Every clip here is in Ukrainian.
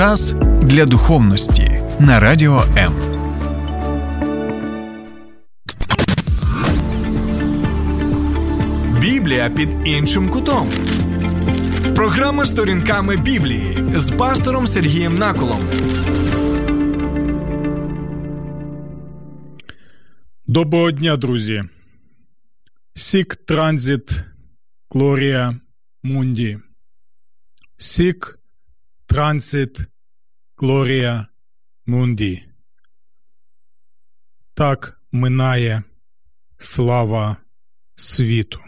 Час для духовності на радіо М. Біблія під іншим кутом. Програма сторінками Біблії з пастором Сергієм Наколом. Доброго дня, друзі. Сік транзит Глорія Мунді. Сік транзит Глорія Мунді. Так минає слава світу.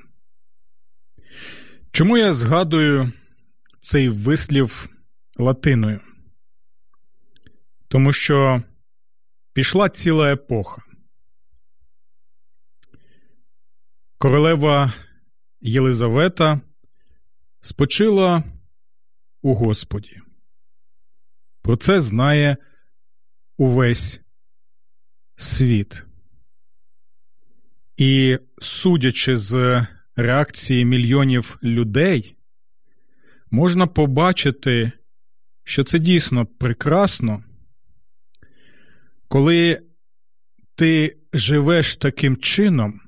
Чому я згадую цей вислів латиною? Тому що пішла ціла епоха. Королева Єлизавета спочила у Господі. Про це знає увесь світ. І судячи з реакції мільйонів людей, можна побачити, що це дійсно прекрасно, коли ти живеш таким чином,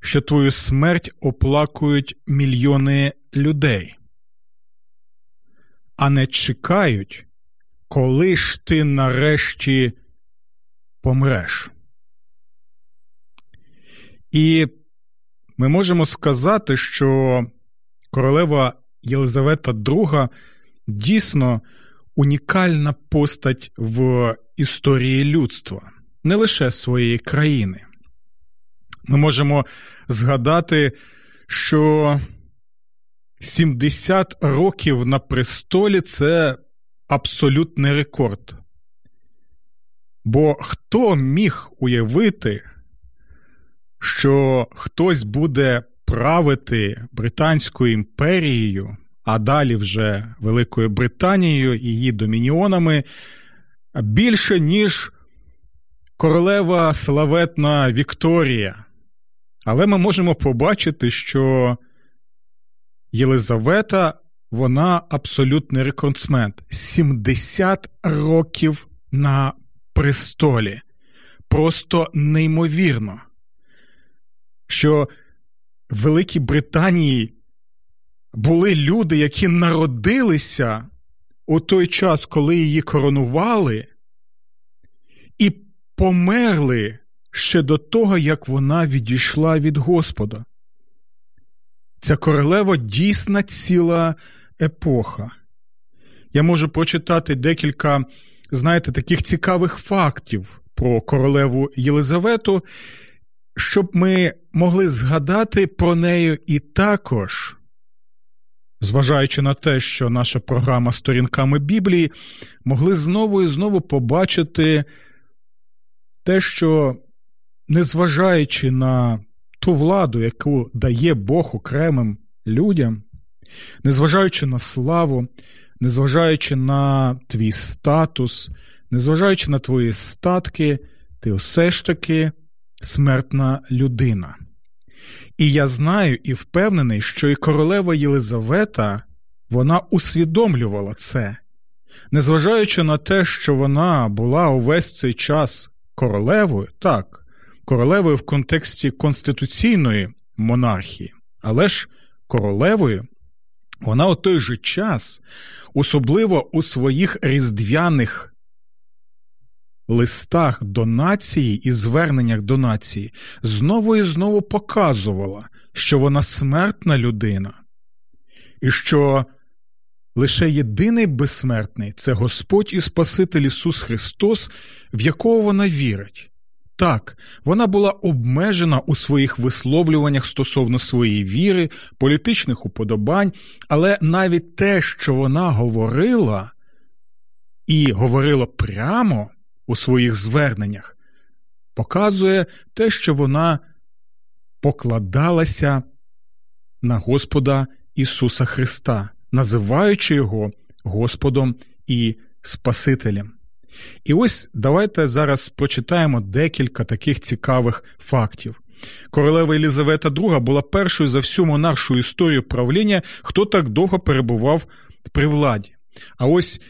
що твою смерть оплакують мільйони людей, а не чекають, коли ж ти нарешті помреш. І ми можемо сказати, що королева Єлизавета II дійсно унікальна постать в історії людства, не лише своєї країни. Ми можемо згадати, що 70 років на престолі це абсолютний рекорд. Бо хто міг уявити, що хтось буде правити Британською імперією, а далі вже Великою Британією і її домініонами більше, ніж королева славетна Вікторія. Але ми можемо побачити, що Єлизавета вона абсолютний рекордсмен. 70 років на престолі. Просто неймовірно що в Великій Британії були люди, які народилися у той час, коли її коронували, і померли ще до того, як вона відійшла від Господа. Ця королева дійсна ціла епоха. Я можу прочитати декілька, знаєте, таких цікавих фактів про королеву Єлизавету, щоб ми могли згадати про неї і також, зважаючи на те, що наша програма сторінками Біблії, могли знову і знову побачити те, що, незважаючи на ту владу, яку дає Бог окремим людям, незважаючи на славу, незважаючи на твій статус, незважаючи на твої статки, ти все ж таки смертна людина. І я знаю і впевнений, що і королева Єлизавета вона усвідомлювала це, незважаючи на те, що вона була увесь цей час королевою, так, королевою в контексті конституційної монархії, але ж королевою. Вона у той же час, особливо у своїх різдвяних листах до нації і зверненнях до нації знову і знову показувала, що вона смертна людина, і що лише єдиний безсмертний це Господь і Спаситель Ісус Христос, в якого вона вірить. Так, вона була обмежена у своїх висловлюваннях стосовно своєї віри, політичних уподобань, але навіть те, що вона говорила, і говорила прямо, у своїх зверненнях, показує те, що вона покладалася на Господа Ісуса Христа, називаючи Його Господом і Спасителем. І ось давайте зараз прочитаємо декілька таких цікавих фактів. Королева Елізавета II була першою за всю монаршу історію правління, хто так довго перебував при владі. А ось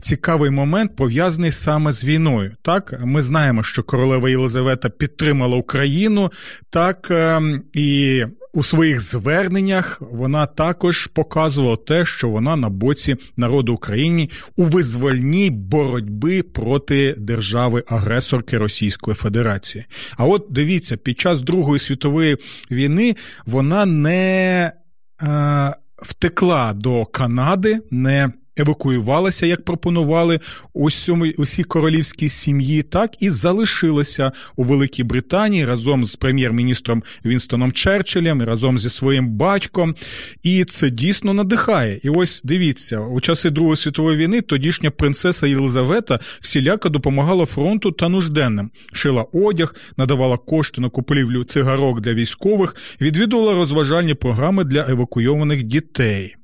цікавий момент пов'язаний саме з війною. Так, ми знаємо, що королева Єлизавета підтримала Україну, так ем, і у своїх зверненнях вона також показувала те, що вона на боці народу України у визвольній боротьби проти держави-агресорки Російської Федерації. А от дивіться, під час Другої світової війни вона не е, втекла до Канади, не евакуювалася, як пропонували усьому, усі королівські сім'ї, так і залишилася у Великій Британії разом з прем'єр-міністром Вінстоном Черчиллем, разом зі своїм батьком. І це дійсно надихає. І ось дивіться, у часи Другої світової війни тодішня принцеса Єлизавета всіляко допомагала фронту та нужденним, шила одяг, надавала кошти на купівлю цигарок для військових, відвідувала розважальні програми для евакуйованих дітей.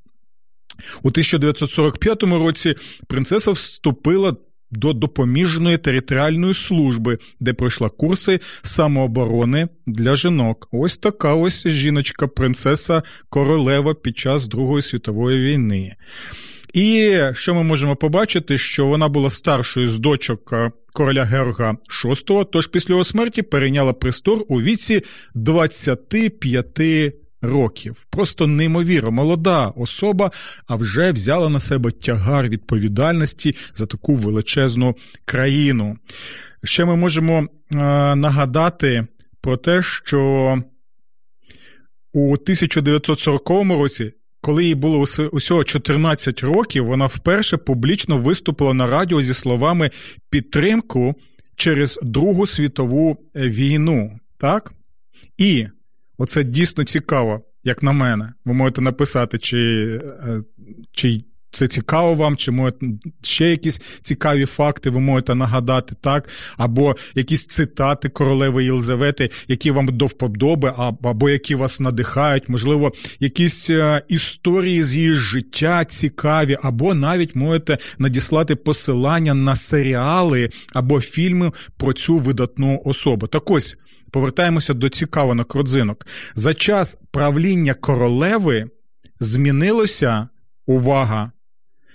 У 1945 році принцеса вступила до допоміжної територіальної служби, де пройшла курси самооборони для жінок. Ось така ось жіночка, принцеса королева під час Другої світової війни. І що ми можемо побачити, що вона була старшою з дочок е, короля Георга VI, тож після його смерті перейняла престор у віці 25 років. Просто неймовірно молода особа, а вже взяла на себе тягар відповідальності за таку величезну країну. Ще ми можемо е, нагадати про те, що у 1940 році. Коли їй було усього 14 років, вона вперше публічно виступила на радіо зі словами підтримку через Другу світову війну. Так? І Оце дійсно цікаво, як на мене. Ви можете написати, чи е, чи це цікаво вам, чи можете ще якісь цікаві факти ви можете нагадати, так? Або якісь цитати королеви Єлизавети, які вам до вподоби, або які вас надихають, можливо, якісь е, історії з її життя цікаві, або навіть можете надіслати посилання на серіали або фільми про цю видатну особу. Так ось повертаємося до цікавинок родзинок. За час правління королеви змінилося увага.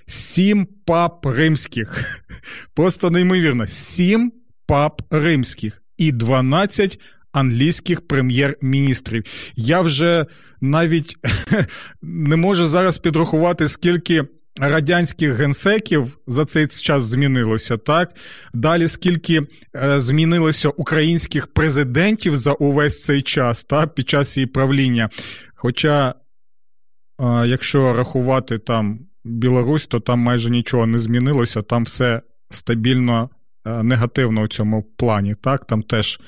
Сім пап римських. Просто неймовірно, сім пап римських і 12 англійських прем'єр-міністрів. Я вже навіть не можу зараз підрахувати, скільки радянських генсеків за цей час змінилося, так? Далі скільки е, змінилося українських президентів за увесь цей час, так, під час її правління. Хоча, е, якщо рахувати там Білорусь, то там майже нічого не змінилося, там все стабільно е, негативно у цьому плані, так? Там теж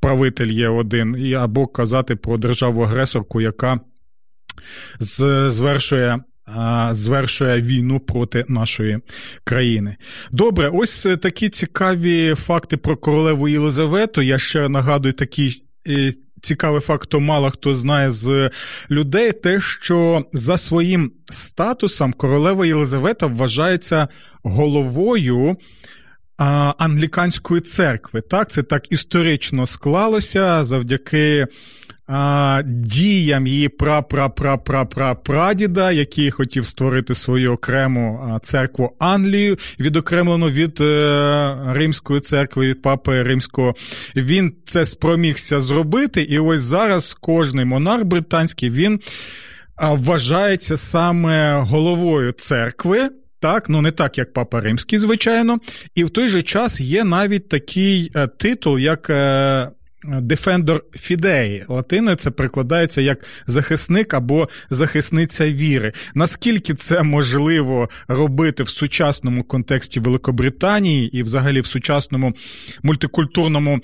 правитель є один, або казати про державу-агресорку, яка звершує звершує війну проти нашої країни. Добре, ось е, такі цікаві факти про королеву Єлизавету. Я ще нагадую такі. Е, цікавий факт, то мало хто знає з людей, те, що за своїм статусом королева Єлизавета вважається головою англіканської церкви. Так, це так історично склалося завдяки діям її пра-пра-пра-пра-пра-прадіда, який хотів створити свою окрему церкву Англію, відокремлену від е, Римської церкви, від папи Римського. Він це спромігся зробити, і ось зараз кожний монарх британський він вважається саме головою церкви. Так, ну не так, як Папа Римський, звичайно, і в той же час є навіть такий е, титул, як е, Defender Fidei. Це прикладається як захисник або захисниця віри. Наскільки це можливо робити в сучасному контексті Великобританії і, взагалі, в сучасному мультикультурному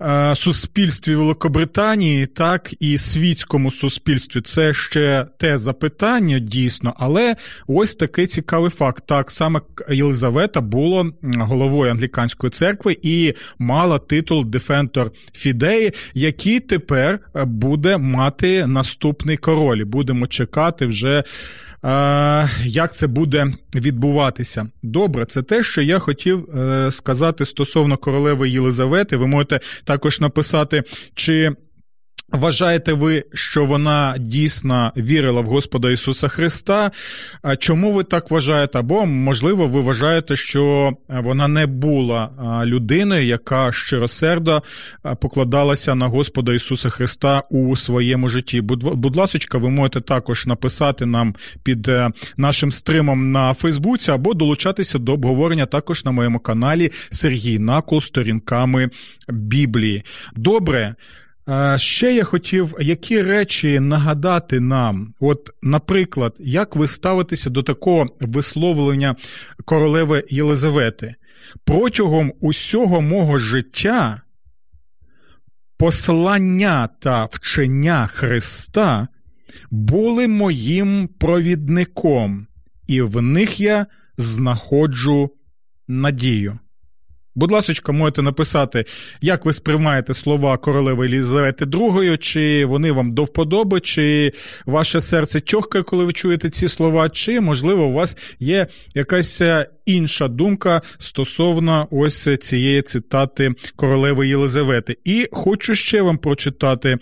е, суспільстві Великобританії, так і світському суспільстві, це ще те запитання дійсно, але ось такий цікавий факт. Так саме Єлизавета була головою англіканської церкви і мала титул Defender Fidei ідеї, які тепер е, буде мати наступний король. Будемо чекати вже. Е, як це буде відбуватися? Добре, це те, що я хотів е, сказати стосовно королеви Єлизавети. Ви можете також написати, чи Вважаєте ви, що вона дійсно вірила в Господа Ісуса Христа? Чому ви так вважаєте? Або, можливо, ви вважаєте, що вона не була людиною, яка щиросердо покладалася на Господа Ісуса Христа у своєму житті? Будь ласка, ви можете також написати нам під е, нашим стримом на Фейсбуці або долучатися до обговорення також на моєму каналі Сергій Накол сторінками Біблії. Добре. Ще я хотів які речі нагадати нам, от, наприклад, як ви ставитеся до такого висловлення королеви Єлизавети? Протягом усього мого життя послання та вчення Христа були моїм провідником, і в них я знаходжу надію. Будь ласка, можете написати, як ви сприймаєте слова королеви Елізавети II, чи вони вам до вподоби, чи ваше серце тьохкає, коли ви чуєте ці слова, чи, можливо, у вас є якась е, інша думка стосовно ось цієї цитати королеви Єлизавети. І хочу ще вам прочитати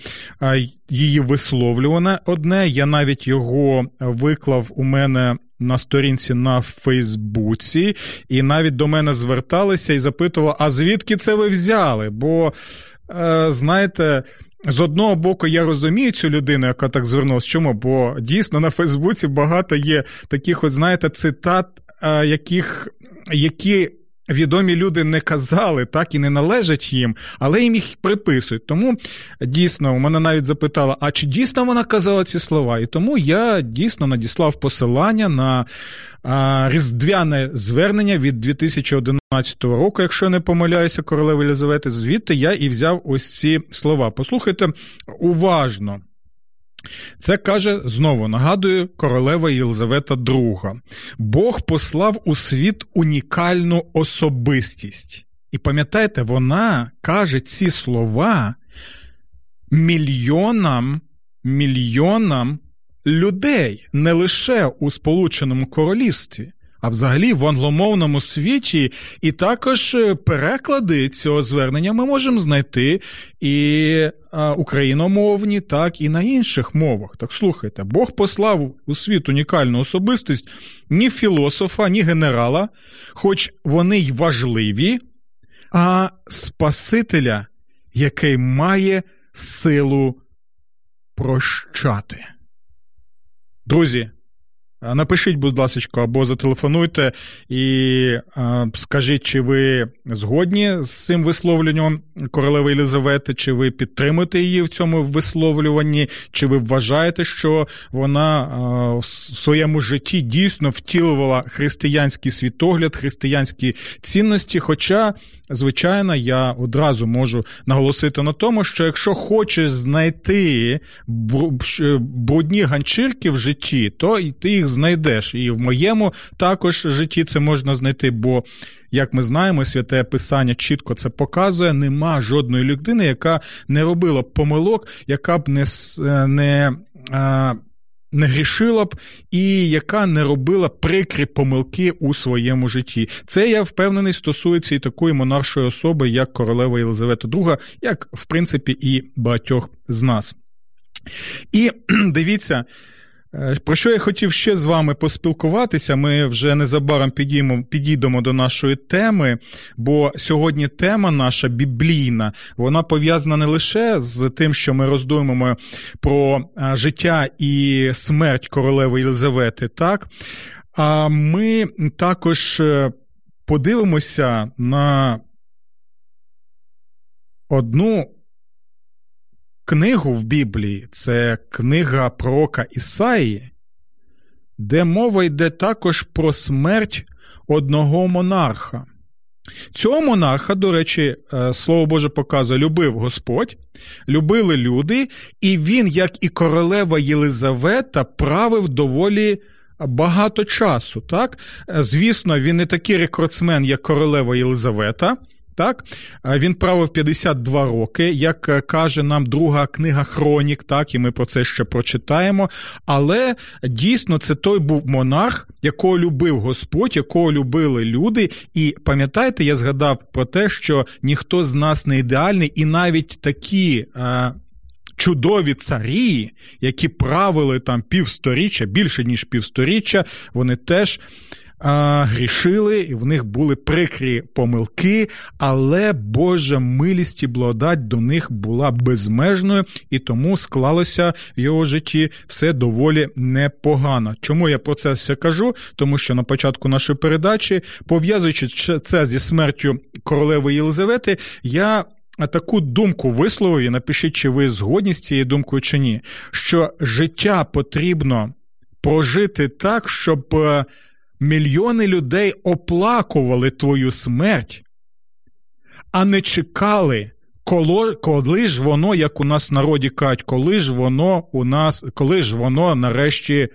її висловлюване одне. Я навіть його виклав у мене на сторінці на Фейсбуці, і навіть до мене зверталися і запитували, а звідки це ви взяли? Бо, е, знаєте. З одного боку, я розумію цю людину, яка так звернулася. Чому? Бо дійсно на Фейсбуці багато є таких, от, знаєте, цитат, е, яких, які відомі люди не казали, так і не належать їм, але їм їх приписують. Тому дійсно мене навіть запитала, а чи дійсно вона казала ці слова? І тому я дійсно надіслав посилання на а, різдвяне звернення від 2011 року, якщо я не помиляюся, королеви Єлизавети. Звідти я і взяв ось ці слова. Послухайте уважно. Це каже знову нагадую королева Єлизавета II. Бог послав у світ унікальну особистість. І пам'ятаєте, вона каже ці слова мільйонам, мільйонам людей, не лише у Сполученому Королівстві а взагалі в англомовному світі, і також е, переклади цього звернення ми можемо знайти і україномовні, так і на інших мовах. Так слухайте, Бог послав у світ унікальну особистість ні філософа, ні генерала, хоч вони й важливі, а Спасителя, який має силу прощати. Друзі. Напишіть, будь ласка, або зателефонуйте і а, скажіть, чи ви згодні з цим висловленням королеви Єлизавети, чи ви підтримуєте її в цьому висловлюванні, чи ви вважаєте, що вона а, в своєму житті дійсно втілювала християнський світогляд, християнські цінності? Хоча звичайно, я одразу можу наголосити на тому, що якщо хочеш знайти брудні ганчірки в житті, то і ти їх знайдеш. І в моєму також житті це можна знайти, бо. Як ми знаємо, святе писання чітко це показує. Нема жодної людини, яка не робила помилок, яка б не не не грішила б і яка не робила прикрі помилки у своєму житті. Це я впевнений стосується і такої монаршої особи, як королева Єлизавета II, як в принципі і багатьох з нас. І дивіться, про що я хотів ще з вами поспілкуватися? Ми вже незабаром підіймо, підійдемо до нашої теми, бо сьогодні тема наша біблійна, вона пов'язана не лише з тим, що ми роздумуємо про е, життя і смерть королеви Єлизавети, так? А ми також е, подивимося на одну книгу в Біблії, це книга пророка Ісаї, де мова йде також про смерть одного монарха. Цього монарха, до речі, е, слово Боже показує, любив Господь, любили люди, і він, як і королева Єлизавета, правив доволі багато часу. Так? Е, звісно, він не такий рекордсмен, як королева Єлизавета. Так, він правив 52 роки, як е, каже нам друга книга Хронік, так, і ми про це ще прочитаємо. Але дійсно це той був монарх, якого любив Господь, якого любили люди. І пам'ятаєте, я згадав про те, що ніхто з нас не ідеальний, і навіть такі. Е, чудові царі, які правили там півсторіччя, більше ніж півсторіччя, вони теж грішили, і в них були прикрі помилки, але Божа милість і благодать до них була безмежною, і тому склалося в його житті все доволі непогано. Чому я про це все кажу? Тому що на початку нашої передачі, пов'язуючи це зі смертю королеви Єлизавети, я. Таку думку висловив і напишіть, чи ви згодні з цією думкою чи ні, що життя потрібно прожити так, щоб е, мільйони людей оплакували твою смерть, а не чекали, коли, коли ж воно, як у нас в народі кажуть, коли ж воно у нас, коли ж воно нарешті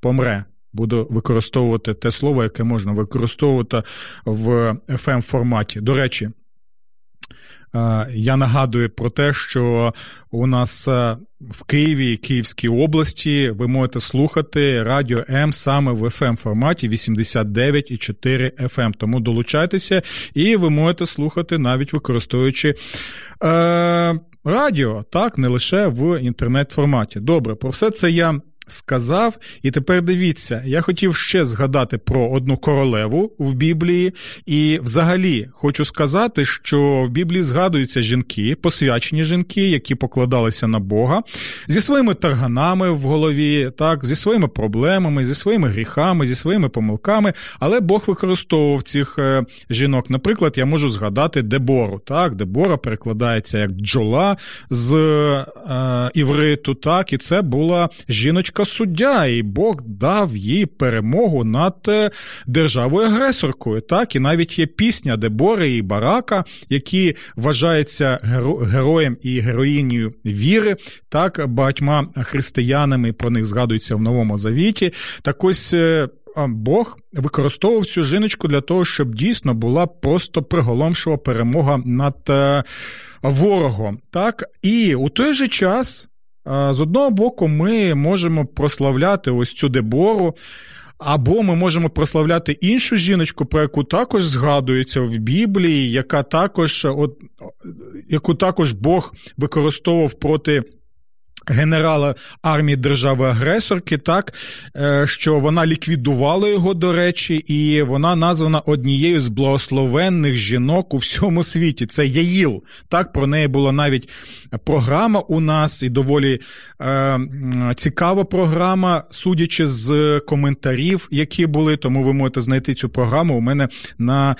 помре. Буду використовувати те слово, яке можна використовувати в fm форматі. До речі, я нагадую про те, що у нас в Києві Київській області ви можете слухати радіо М саме в fm форматі 89,4 FM. Тому долучайтеся, і ви можете слухати навіть використовуючи. Е, Радіо, так, не лише в інтернет-форматі. Добре, про все це я сказав. І тепер дивіться, я хотів ще згадати про одну королеву в Біблії, і взагалі хочу сказати, що в Біблії згадуються жінки, посвячені жінки, які покладалися на Бога зі своїми тарганами в голові, так, зі своїми проблемами, зі своїми гріхами, зі своїми помилками. Але Бог використовував цих е, жінок. Наприклад, я можу згадати Дебору. Так, Дебора перекладається як джола з е, івриту, так, і це була жіночка жіночка суддя, і Бог дав їй перемогу над е, державою агресоркою. Так, і навіть є пісня Дебори і Барака, які вважаються героєм і героїнею віри, так багатьма християнами про них згадується в Новому Завіті. Так ось. Е, Бог використовував цю жіночку для того, щоб дійсно була просто приголомшива перемога над е, ворогом. Так, і у той же час з одного боку, ми можемо прославляти ось цю дебору. Або ми можемо прославляти іншу жіночку, про яку також згадується в Біблії, яка також, от, яку також Бог використовував проти генерала армії держави-агресорки, так е, що вона ліквідувала його, до речі, і вона названа однією з благословенних жінок у всьому світі. Це Яїл. Так, про неї була навіть програма у нас, і доволі е, цікава програма, судячи з коментарів, які були. Тому ви можете знайти цю програму у мене на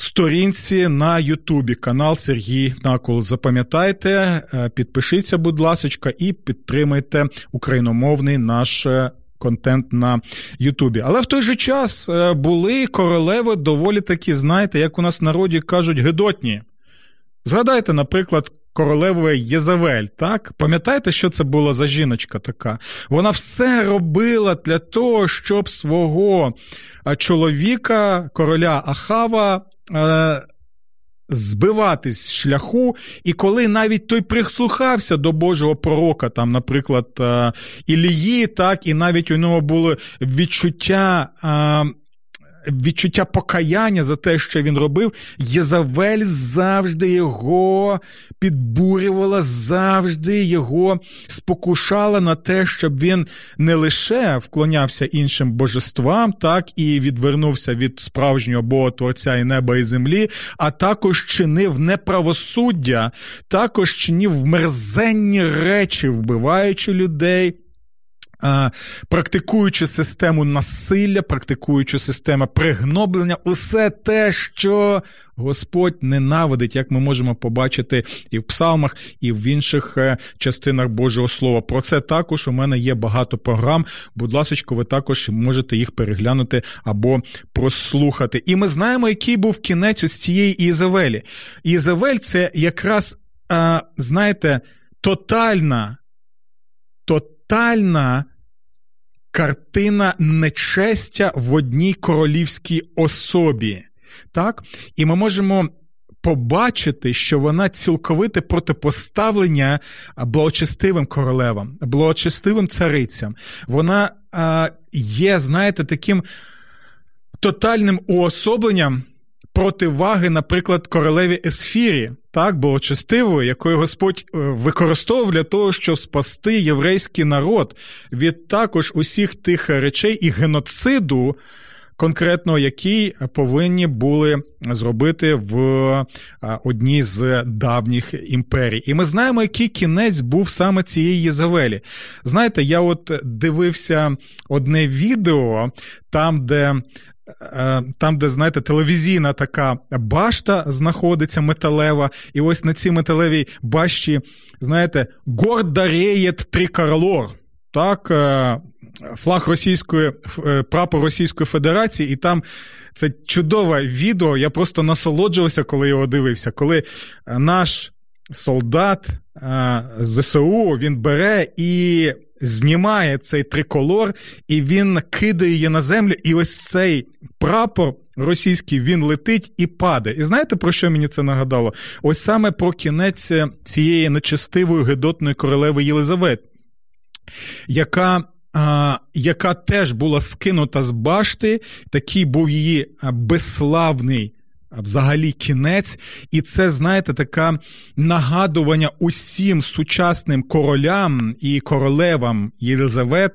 сторінці на Ютубі канал Сергій Накол. Запам'ятайте, е, підпишіться, будь ласка, і підтримайте україномовний наш. Е, контент на Ютубі. Але в той же час е, були королеви доволі такі, знаєте, як у нас в народі кажуть, гидотні. Згадайте, наприклад, королеву Єзавель, так? Пам'ятаєте, що це була за жіночка така? Вона все робила для того, щоб свого чоловіка, короля Ахава, е, збиватись з шляху, і коли навіть той прислухався до Божого пророка, там, наприклад, е, Ілії, так, і навіть у нього було відчуття. Е, відчуття покаяння за те, що він робив, Єзавель завжди його підбурювала, завжди його спокушала на те, щоб він не лише вклонявся іншим божествам, так і відвернувся від справжнього Бога Творця і неба і землі, а також чинив неправосуддя, також чинив мерзенні речі, вбиваючи людей практикуючи систему насилля, практикуючи систему пригноблення, усе те, що Господь ненавидить, як ми можемо побачити і в псалмах, і в інших е, частинах Божого Слова. Про це також у мене є багато програм. Будь ласка, ви також можете їх переглянути або прослухати. І ми знаємо, який був кінець ось цієї Ізавелі. Ізавель це якраз, знаєте, тотальна. Тотальна картина нечестя в одній королівській особі. Так? І ми можемо побачити, що вона цілковите протипоставлення благочестивим королевам, благочестивим царицям. Вона а, є, знаєте, таким тотальним уособленням противаги, наприклад, королеві Есфірі, так, благочестивої, якої Господь е, використовував для того, щоб спасти єврейський народ від також усіх тих речей і геноциду. Конкретно який повинні були зробити в одній з давніх імперій. І ми знаємо, який кінець був саме цієї Єзавелі. Знаєте, я от дивився одне відео там, де Е, там, де, знаєте, телевізійна така башта знаходиться металева, і ось на цій металевій башті, знаєте, гордареєт трикарлор. Так, е, флаг російської е, прапор Російської Федерації, і там це чудове відео. Я просто насолоджувався, коли його дивився. Коли наш солдат ЗСУ він бере і знімає цей триколор, і він кидає її на землю. І ось цей прапор російський він летить і падає. І знаєте, про що мені це нагадало? Ось саме про кінець цієї нечестивої гидотної королеви Єлизавет, яка. Яка теж була скинута з башти, такий був її безславний взагалі кінець, і це, знаєте, таке нагадування усім сучасним королям і королевам Єлизавет,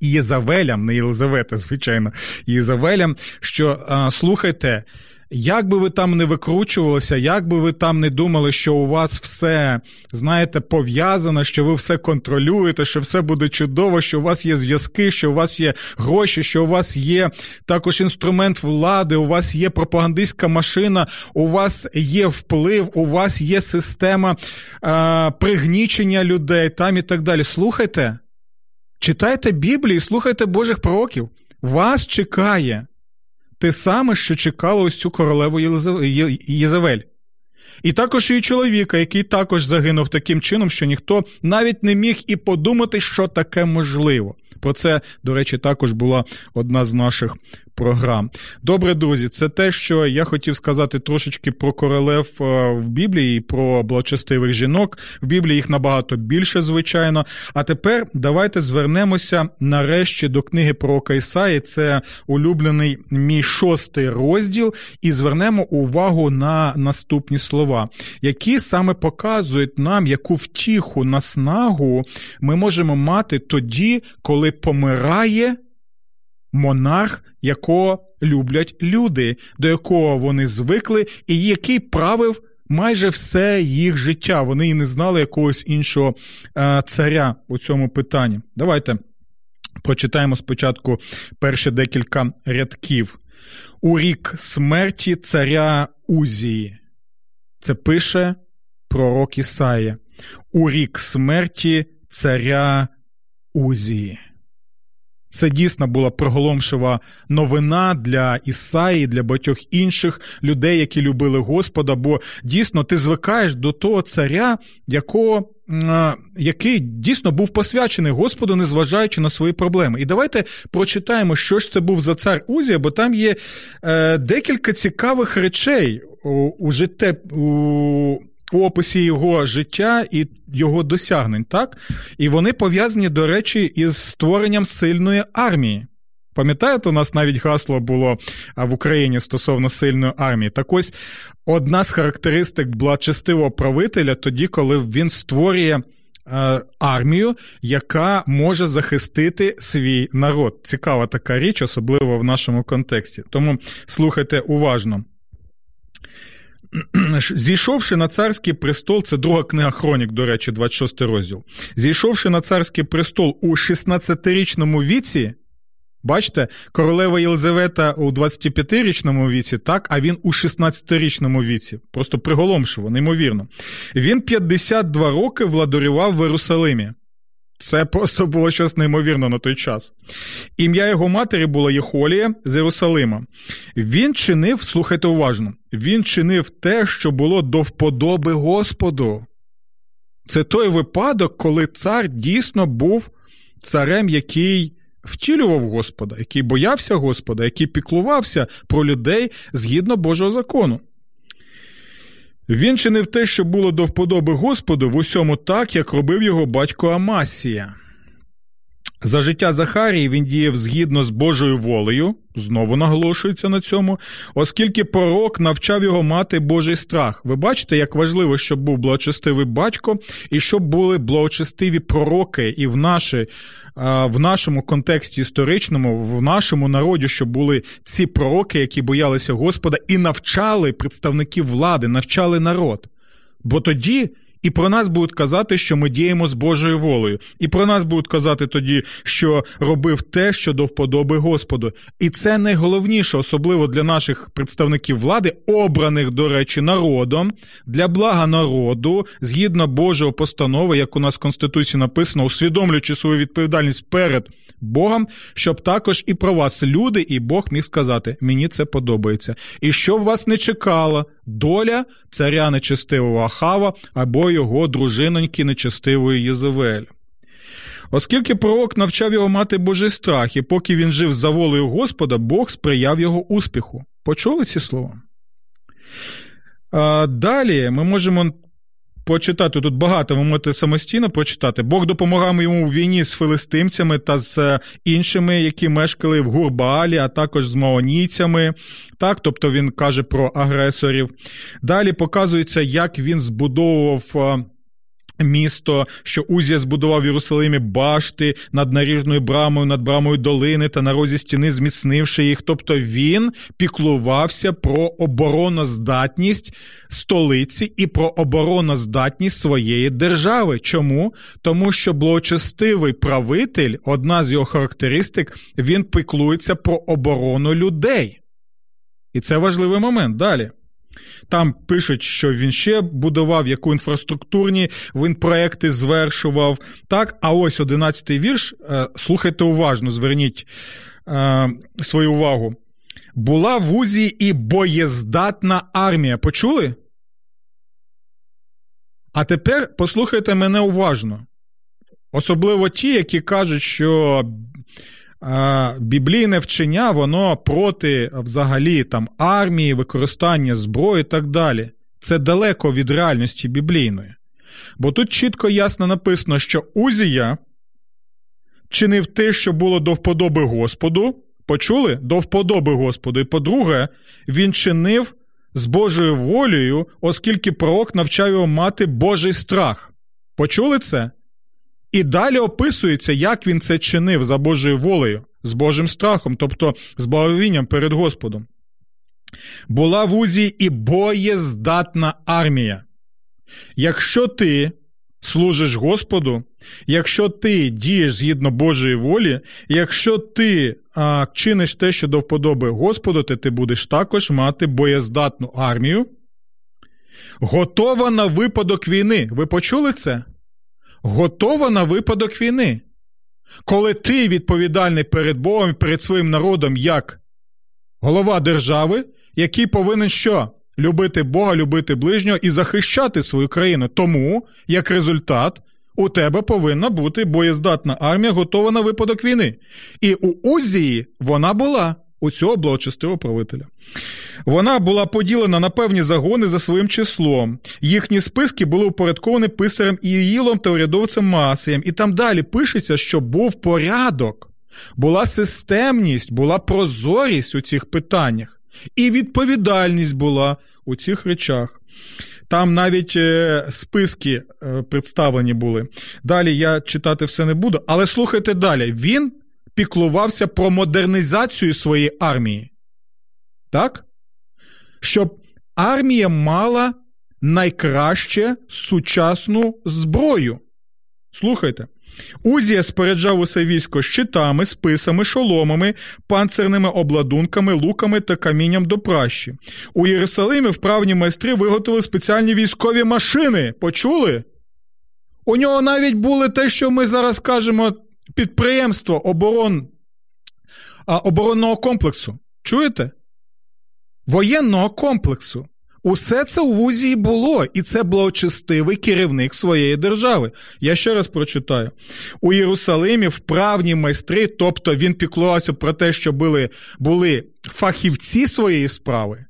Єзавелям, не Єлизавета, звичайно, Єзавелям, що слухайте. Як би ви там не викручувалися, як би ви там не думали, що у вас все, знаєте, пов'язано, що ви все контролюєте, що все буде чудово, що у вас є зв'язки, що у вас є гроші, що у вас є також інструмент влади, у вас є пропагандистська машина, у вас є вплив, у вас є система а, пригнічення людей там і так далі. Слухайте, читайте Біблію, слухайте Божих пророків. Вас чекає те саме, що чекало ось цю королеву Єзавель. І також і чоловіка, який також загинув таким чином, що ніхто навіть не міг і подумати, що таке можливо. Про це, до речі, також була одна з наших програм. Добре, друзі, це те, що я хотів сказати трошечки про королев е, в Біблії, про благочестивих жінок. В Біблії їх набагато більше, звичайно. А тепер давайте звернемося нарешті до книги про Ісаї. Це улюблений мій шостий розділ, і звернемо увагу на наступні слова, які саме показують нам, яку втіху, наснагу ми можемо мати тоді, коли помирає монарх, якого люблять люди, до якого вони звикли, і який правив майже все їх життя. Вони і не знали якогось іншого е, царя у цьому питанні. Давайте прочитаємо спочатку перші декілька рядків. У рік смерті царя Узії. Це пише пророк Ісая. У рік смерті царя Узії. Це дійсно була приголомшива новина для Ісаї, для багатьох інших людей, які любили Господа. Бо дійсно ти звикаєш до того царя, якого. Який дійсно був посвячений Господу, незважаючи на свої проблеми. І давайте прочитаємо, що ж це був за цар Узія, бо там є е, декілька цікавих речей у, житте, у, у описі його життя і його досягнень, так? І вони пов'язані, до речі, із створенням сильної армії. Пам'ятаєте, у нас навіть гасло було в Україні стосовно сильної армії. Так ось одна з характеристик благочестивого правителя тоді, коли він створює е, армію, яка може захистити свій народ. Цікава така річ, особливо в нашому контексті. Тому слухайте уважно. Зійшовши на царський престол, це друга книга Хронік, до речі, 26 розділ. Зійшовши на царський престол у 16-річному віці, бачите, королева Єлизавета у 25-річному віці, так, а він у 16-річному віці. Просто приголомшиво, неймовірно. Він 52 роки владарював в Єрусалимі. Це просто було щось неймовірно на той час. Ім'я його матері було Єхолія з Єрусалима. Він чинив, слухайте уважно, він чинив те, що було до вподоби Господу. Це той випадок, коли цар дійсно був царем, який втілював Господа, який боявся Господа, який піклувався про людей згідно Божого закону. Він чинив те, що було до вподоби Господу, в усьому так, як робив його батько Амасія. За життя Захарії він діяв згідно з Божою волею, знову наголошується на цьому, оскільки пророк навчав його мати Божий страх. Ви бачите, як важливо, щоб був благочестивий батько і щоб були благочестиві пророки, і в наші, в нашому контексті історичному, в нашому народі, щоб були ці пророки, які боялися Господа, і навчали представників влади, навчали народ. Бо тоді. І про нас будуть казати, що ми діємо з Божою волею. І про нас будуть казати тоді, що робив те, що до вподоби Господу. І це найголовніше, особливо для наших представників влади, обраних, до речі, народом, для блага народу, згідно Божого постанови, як у нас в Конституції написано, усвідомлюючи свою відповідальність перед Богом, щоб також і про вас люди, і Бог міг сказати: мені це подобається. І щоб вас не чекала доля царя нечестивого Ахава або його дружиноньки нечестивої Єзевель. Оскільки пророк навчав його мати Божий страх, і поки він жив за волею Господа, Бог сприяв його успіху. Почули ці слова? Далі ми можемо почитати тут багато, ви можете самостійно прочитати. Бог допомагав йому в війні з филистимцями та з е, іншими, які мешкали в Гурбаалі, а також з маонійцями. Так, тобто він каже про агресорів. Далі показується, як він збудовував. Місто, що Узія збудував в Єрусалимі башти над наріжною брамою, над брамою долини та на розі стіни, зміцнивши їх. Тобто він піклувався про обороноздатність столиці і про обороноздатність своєї держави. Чому? Тому що благочестивий правитель, одна з його характеристик, він піклується про оборону людей. І це важливий момент. Далі. Там пишуть, що він ще будував яку інфраструктурні він проекти звершував. Так, а ось одинадцятий вірш. Е, слухайте уважно, зверніть е, свою увагу. Була в Узі і боєздатна армія. Почули? А тепер послухайте мене уважно. Особливо ті, які кажуть, що біблійне вчення, воно проти взагалі там армії, використання зброї і так далі. Це далеко від реальності біблійної. Бо тут чітко ясно написано, що Узія чинив те, що було до вподоби Господу. Почули? До вподоби Господу. І по-друге, він чинив з Божою волею, оскільки пророк навчав його мати Божий страх. Почули це? І далі описується, як він це чинив за Божою волею, з Божим страхом, тобто з благовінням перед Господом. Була в Узі і боєздатна армія. Якщо ти служиш Господу, якщо ти дієш згідно Божої волі, якщо ти а, чиниш те, що до вподоби Господу, то ти будеш також мати боєздатну армію, готова на випадок війни. Ви почули це? Готова на випадок війни. Коли ти відповідальний перед Богом і перед своїм народом як голова держави, який повинен що? Любити Бога, любити ближнього і захищати свою країну. Тому, як результат, у тебе повинна бути боєздатна армія, готова на випадок війни. І у Узії вона була у цього благочестивого правителя. Вона була поділена на певні загони за своїм числом. Їхні списки були упорядковані писарем Іїлом та урядовцем Масієм. І там далі пишеться, що був порядок, була системність, була прозорість у цих питаннях, і відповідальність була у цих речах. Там навіть е, списки е, представлені були. Далі я читати все не буду, але слухайте далі. Він піклувався про модернізацію своєї армії. Так? Щоб армія мала найкраще сучасну зброю. Слухайте. Узія споряджав усе військо щитами, списами, шоломами, панцирними обладунками, луками та камінням до пращі. У Єрусалимі вправні майстри виготовили спеціальні військові машини. Почули? У нього навіть були те, що ми зараз кажемо, підприємство оборон, оборонного комплексу. Чуєте? Воєнного комплексу. Усе це у вузі було, і це благочестивий керівник своєї держави. Я ще раз прочитаю: у Єрусалимі вправні майстри, тобто він піклувався про те, що були, були фахівці своєї справи,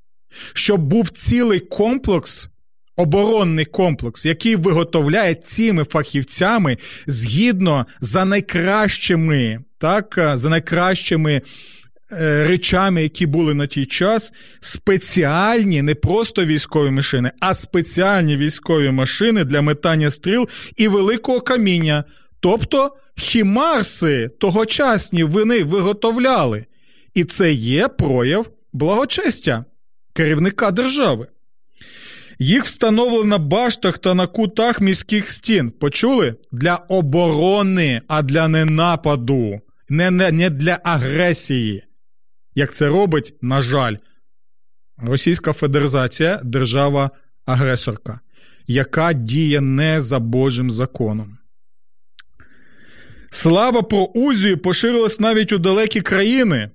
щоб був цілий комплекс оборонний комплекс, який виготовляє цими фахівцями згідно за найкращими, так, за найкращими. Е, речами, які були на той час, спеціальні, не просто військові машини, а спеціальні військові машини для метання стріл і великого каміння. Тобто хімарси тогочасні вони виготовляли. І це є прояв благочестя керівника держави. Їх встановили на баштах та на кутах міських стін. Почули? Для оборони, а для ненападу, не, не, не для агресії. Як це робить, на жаль, Російська Федерація держава-агресорка, яка діє не за Божим законом. Слава про Узію поширилась навіть у далекі країни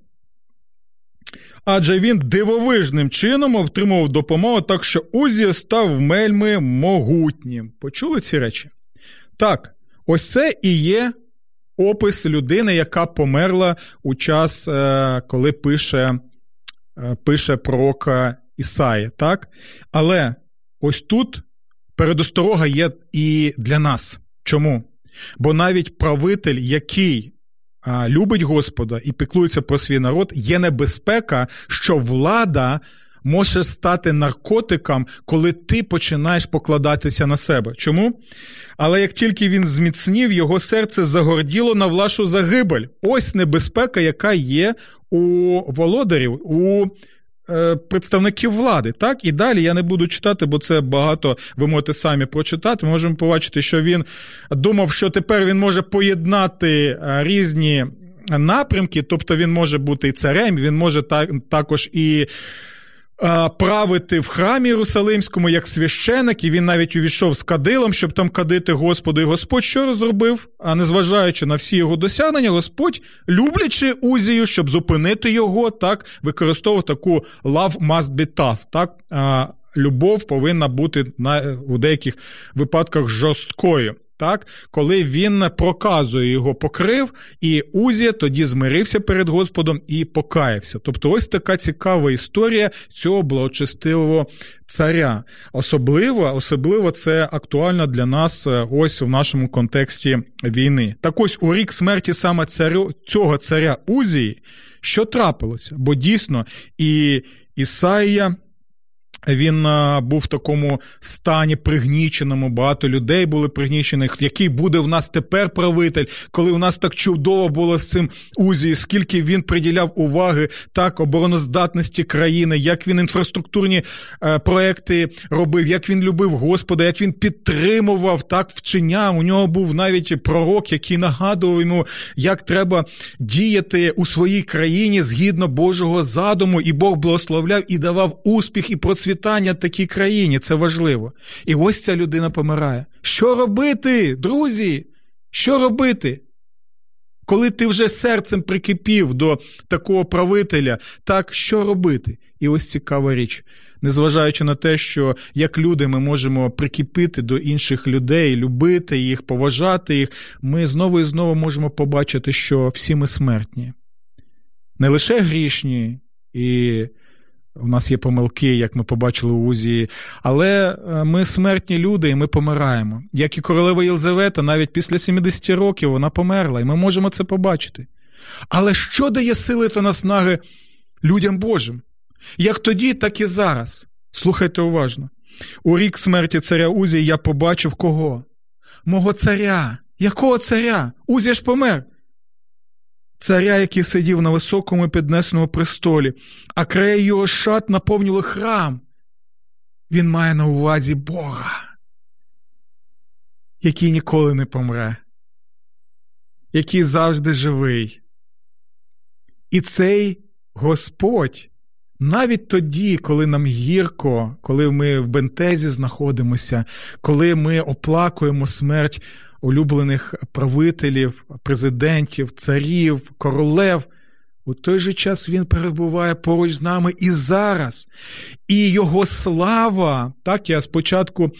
адже він дивовижним чином отримував допомогу, так що Узія став вельми могутнім. Почули ці речі? Так, ось це і є опис людини, яка померла у час, е, коли пише е, пише пророка Ісаї. так? Але ось тут передосторога є і для нас. Чому? Бо навіть правитель, який любить Господа і піклується про свій народ, є небезпека, що влада може стати наркотиком, коли ти починаєш покладатися на себе. Чому? Але як тільки він зміцнів, його серце загорділо на влашу загибель. Ось небезпека, яка є у володарів, у представників влади. Так, і далі я не буду читати, бо це багато ви можете самі прочитати. Ми можемо побачити, що він думав, що тепер він може поєднати е, різні напрямки, тобто він може бути і царем, він може також і правити в храмі Єрусалимському як священик, і він навіть увійшов з кадилом, щоб там кадити Господу. І Господь що розробив? А незважаючи на всі його досягнення, Господь, люблячи Узію, щоб зупинити його, так використовував таку love must be tough, так. Любов повинна бути на у деяких випадках жорсткою так, коли він проказує його покрив, і Узія тоді змирився перед Господом і покаявся. Тобто, ось така цікава історія цього благочестивого царя. Особливо, особливо це актуально для нас е, ось в нашому контексті війни. Так ось у рік смерті саме царю цього царя Узії, що трапилося? Бо дійсно і Ісаїя. Він був в такому стані пригніченому. Багато людей були пригнічених. Який буде в нас тепер правитель, коли у нас так чудово було з цим узі, скільки він приділяв уваги так обороноздатності країни, як він інфраструктурні е, проекти робив, як він любив Господа, як він підтримував так вчення. У нього був навіть пророк, який нагадував йому, як треба діяти у своїй країні згідно Божого задуму, і Бог благословляв і давав успіх і процвітання процвітання такій країні, це важливо. І ось ця людина помирає. Що робити, друзі? Що робити? Коли ти вже серцем прикипів до такого правителя, так що робити? І ось цікава річ. Незважаючи на те, що як люди ми можемо прикипіти до інших людей, любити їх, поважати їх, ми знову і знову можемо побачити, що всі ми смертні. Не лише грішні і у нас є помилки, як ми побачили у Узії, але е, ми смертні люди, і ми помираємо. Як і королева Єлизавета, навіть після 70 років вона померла, і ми можемо це побачити. Але що дає сили та наснаги людям Божим? Як тоді, так і зараз. Слухайте уважно. У рік смерті царя Узії я побачив кого? Мого царя. Якого царя? Узія ж помер царя, який сидів на високому піднесеному престолі, а краї його шат наповнили храм. Він має на увазі Бога, який ніколи не помре, який завжди живий. І цей Господь навіть тоді, коли нам гірко, коли ми в бентезі знаходимося, коли ми оплакуємо смерть улюблених правителів, президентів, царів, королев. У той же час він перебуває поруч з нами і зараз. І його слава, так я спочатку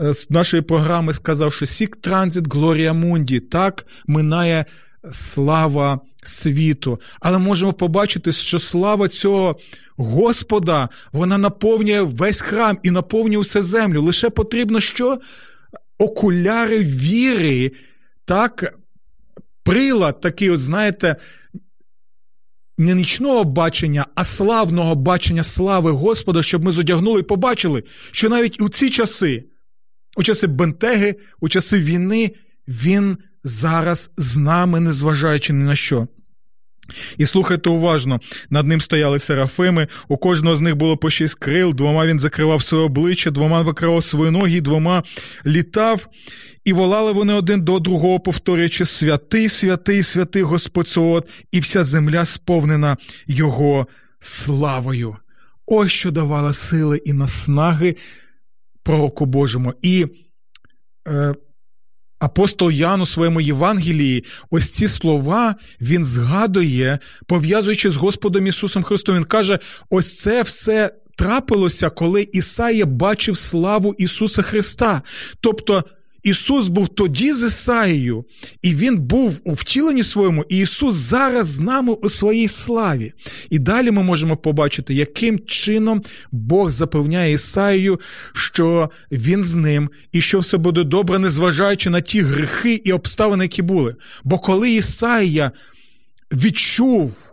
е, з нашої програми сказав, що Сік Транзит Глорія Мунді, так минає слава світу, але можемо побачити, що слава цього Господа вона наповнює весь храм і наповнює все землю. Лише потрібно що? Окуляри віри, так, прилад такий, от знаєте, не нічного бачення, а славного бачення слави Господа, щоб ми зодягнули і побачили, що навіть у ці часи, у часи бентеги, у часи війни, Він зараз з нами, незважаючи ні на що. І слухайте уважно, над ним стояли серафими, у кожного з них було по шість крил, двома він закривав своє обличчя, двома викривав свої ноги, двома літав, і волали вони один до другого, повторюючи святий, святий, святий Господь Соот, і вся земля сповнена Його славою. Ось що давала сили і наснаги пророку Божому. І е, Апостол Ян у своєму Євангелії, ось ці слова він згадує, пов'язуючи з Господом Ісусом Христом. Він каже: ось це все трапилося, коли Ісая бачив славу Ісуса Христа. Тобто Ісус був тоді з Ісаєю, і Він був у втіленні своєму, і Ісус зараз з нами у своїй славі. І далі ми можемо побачити, яким чином Бог запевняє Ісаїю, що Він з ним і що все буде добре, незважаючи на ті грехи і обставини, які були. Бо коли Ісаїя відчув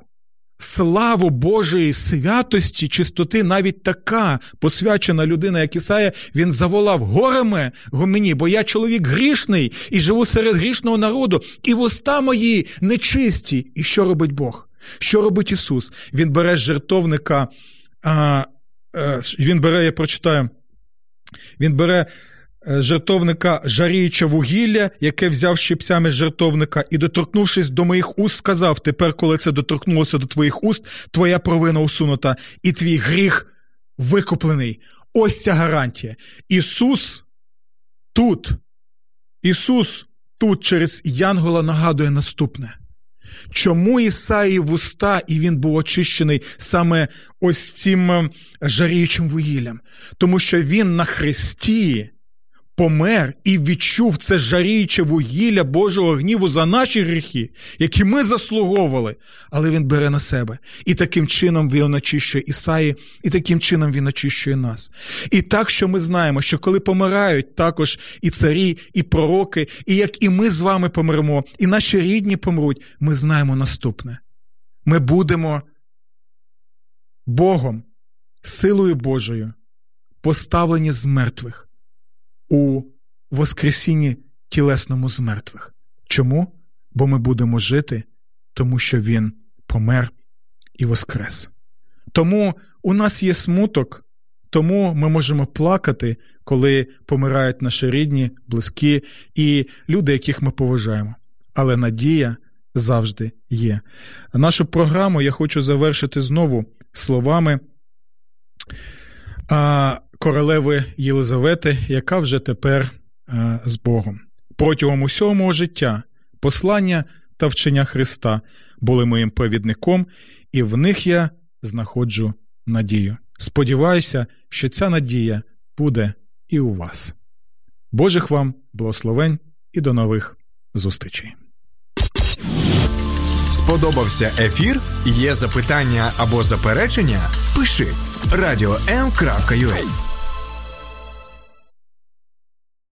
славу Божої святості, чистоти, навіть така посвячена людина, як Ісая, він заволав гореме мені, бо я чоловік грішний і живу серед грішного народу, і вуста мої нечисті. І що робить Бог? Що робить Ісус? Він бере жертовника, а, а, е, він бере, я прочитаю, він бере жертовника жаріюче вугілля, яке взяв щипцями з жертовника, і, доторкнувшись до моїх уст, сказав: Тепер, коли це доторкнулося до твоїх уст, твоя провина усунута, і твій гріх викуплений. Ось ця гарантія. Ісус тут, Ісус тут через Янгола нагадує наступне. Чому Ісаї вуста, і він був очищений саме ось цим ем, жаріючим вугіллям? Тому що він на хресті помер і відчув це жаріюче вугілля Божого гніву за наші гріхи, які ми заслуговували, але він бере на себе. І таким чином він очищує Ісаї, і таким чином він очищує нас. І так, що ми знаємо, що коли помирають також і царі, і пророки, і як і ми з вами помремо, і наші рідні помруть, ми знаємо наступне: ми будемо Богом, силою Божою, поставлені з мертвих у Воскресінні тілесному з мертвих. Чому? Бо ми будемо жити, тому що Він помер і воскрес. Тому у нас є смуток, тому ми можемо плакати, коли помирають наші рідні, близькі і люди, яких ми поважаємо. Але надія завжди є. Нашу програму я хочу завершити знову словами королеви Єлизавети, яка вже тепер е, з Богом. Протягом усього мого життя послання та вчення Христа були моїм провідником, і в них я знаходжу надію. Сподіваюся, що ця надія буде і у вас. Божих вам благословень і до нових зустрічей. Сподобався ефір? Є запитання або заперечення? Пиши радіом.ua